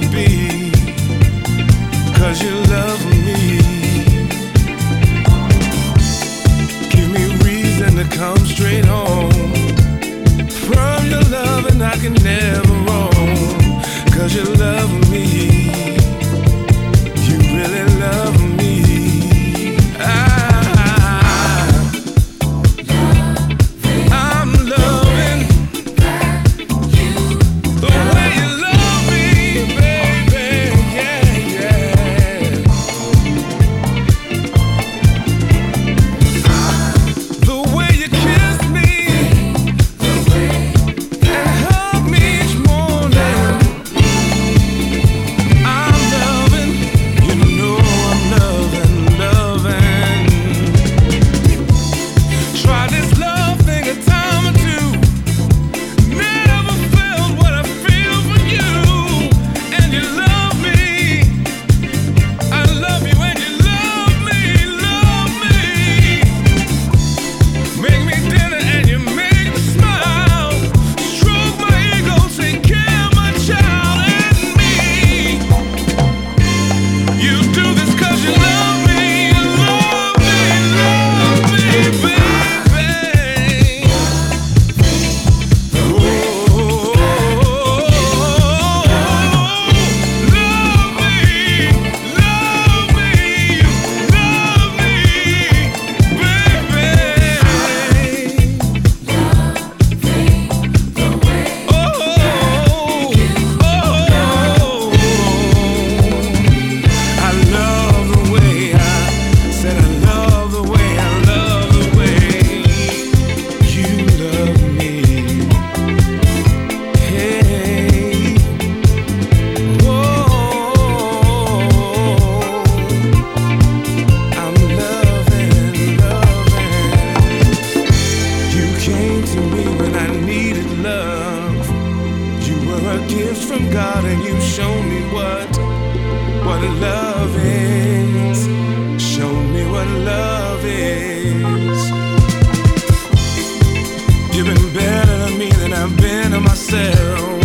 to be. Cause you love gifts from God and you show me what what love is. Show me what love is. You've been better to me than I've been to myself.